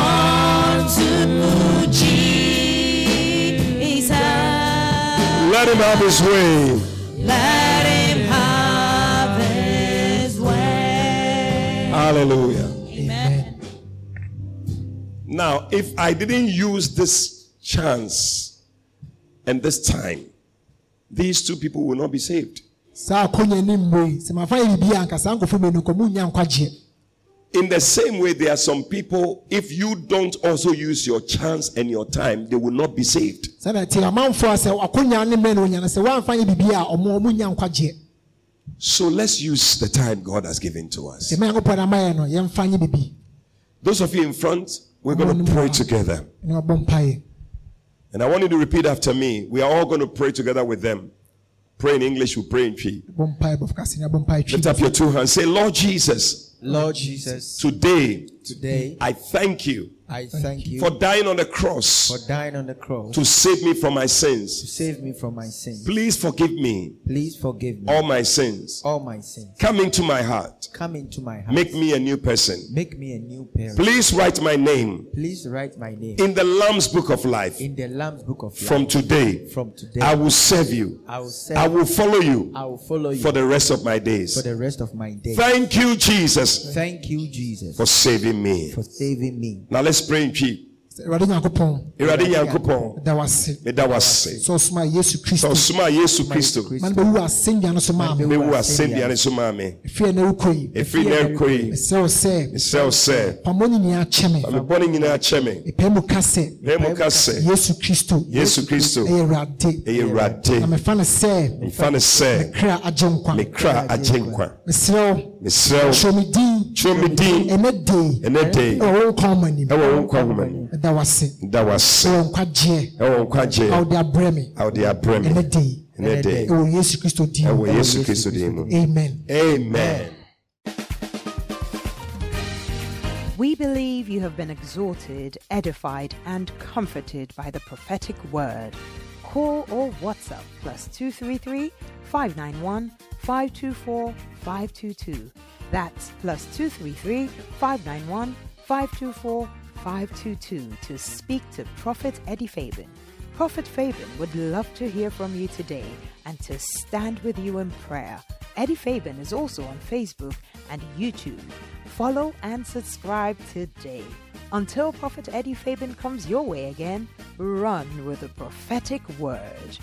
let him have his way. Let him have his way. Hallelujah. Amen. Now, if I didn't use this chance and this time, these two people will not be saved. In the same way, there are some people, if you don't also use your chance and your time, they will not be saved. sɛdeɛ te amanfoɔ a sɛ akonya ne mmerɛ no ɔnya no sɛ woamfa yɛ biribi a ɔmo ɔmo nya nkwagyeɛ So let's use the time God has given to us. sɛ ma nyankopɔn ama yɛ no yɛmfa nyɛ biribi Those of you in front, we're going to pray together. na ɔbɔ mpaeɛ And I want you to repeat after me. We are all going to pray together with them. Pray in English, we pray in Twi. bɔ mpaeɛ bɔfo kase na bɔ mpaeɛ Lift up your two hands. Say, Lord Jesus, Lord Jesus, today today I thank you I thank you for dying on the cross for dying on the cross to save me from my sins. to save me from my sins. Please forgive me Please forgive me all my sins. all my sins. Come into my heart. Come into my heart. Make me a new person. Make me a new person. Please write my name Please write my name in the Lamb's book of life. in the Lamb's book of life. From today, From today, I will serve you. I will serve. I will follow you I will follow you for the rest of my days. for the rest of my days. Thank you, Jesus, Thank you, Jesus, for saving me. for saving me. Now let's pray in Twi. sɛ awurade nyankopɔn Awurade Nyankopɔn, da wase. meda wo ase. sɛ ɔsoma yesu Sɛ kristo ɔsoma Yesu Kristo, ma no bɛwu asɛnnua no so maa me. Mewu asɛnnua ne so maa me. ɛfiri ɛna wokɔ yi Ɛfiri na ɛrekɔ yi, mesrɛ wo sɛ mesrɛ wo sɛ, pamɔ ne nyinaa kyɛ me. Ma me bɔne nyinaa kyɛ me. mepɛ mu ka sɛ Bɛɛ mu ka sɛ, yesu kristo. Yesu Kristo. Ɛyɛ awurade. Ɛyɛ Awurade. na mefa no sɛ Mfa ne sɛ, kra agye nkwa. me kra agye nkwa. mesrɛ wo. Mesrɛ wo, din twerɛ me din ɛnɛ dei ɛnɛ dei nkwa woma nim nkwa nwoma mu. wase Da wo ase. ɛwɔ nkwagyeɛ Ɛwɔ nkwagye a wode abrɛ me a wode abrɛ me. ɛnɛ dei Ɛnɛ dei, ɛwɔ yesu kristo din ɛwɔ Yesu Kristo din mu. amen Amen. We believe you have been exhorted, edified, and comforted by the prophetic word. Call or WhatsApp plus 233 591 524 522. That's plus 233 591 524 522 to speak to Prophet Eddie Fabian. Prophet Fabian would love to hear from you today and to stand with you in prayer. Eddie Fabian is also on Facebook and YouTube. Follow and subscribe today. Until Prophet Eddie Fabian comes your way again, run with the prophetic word.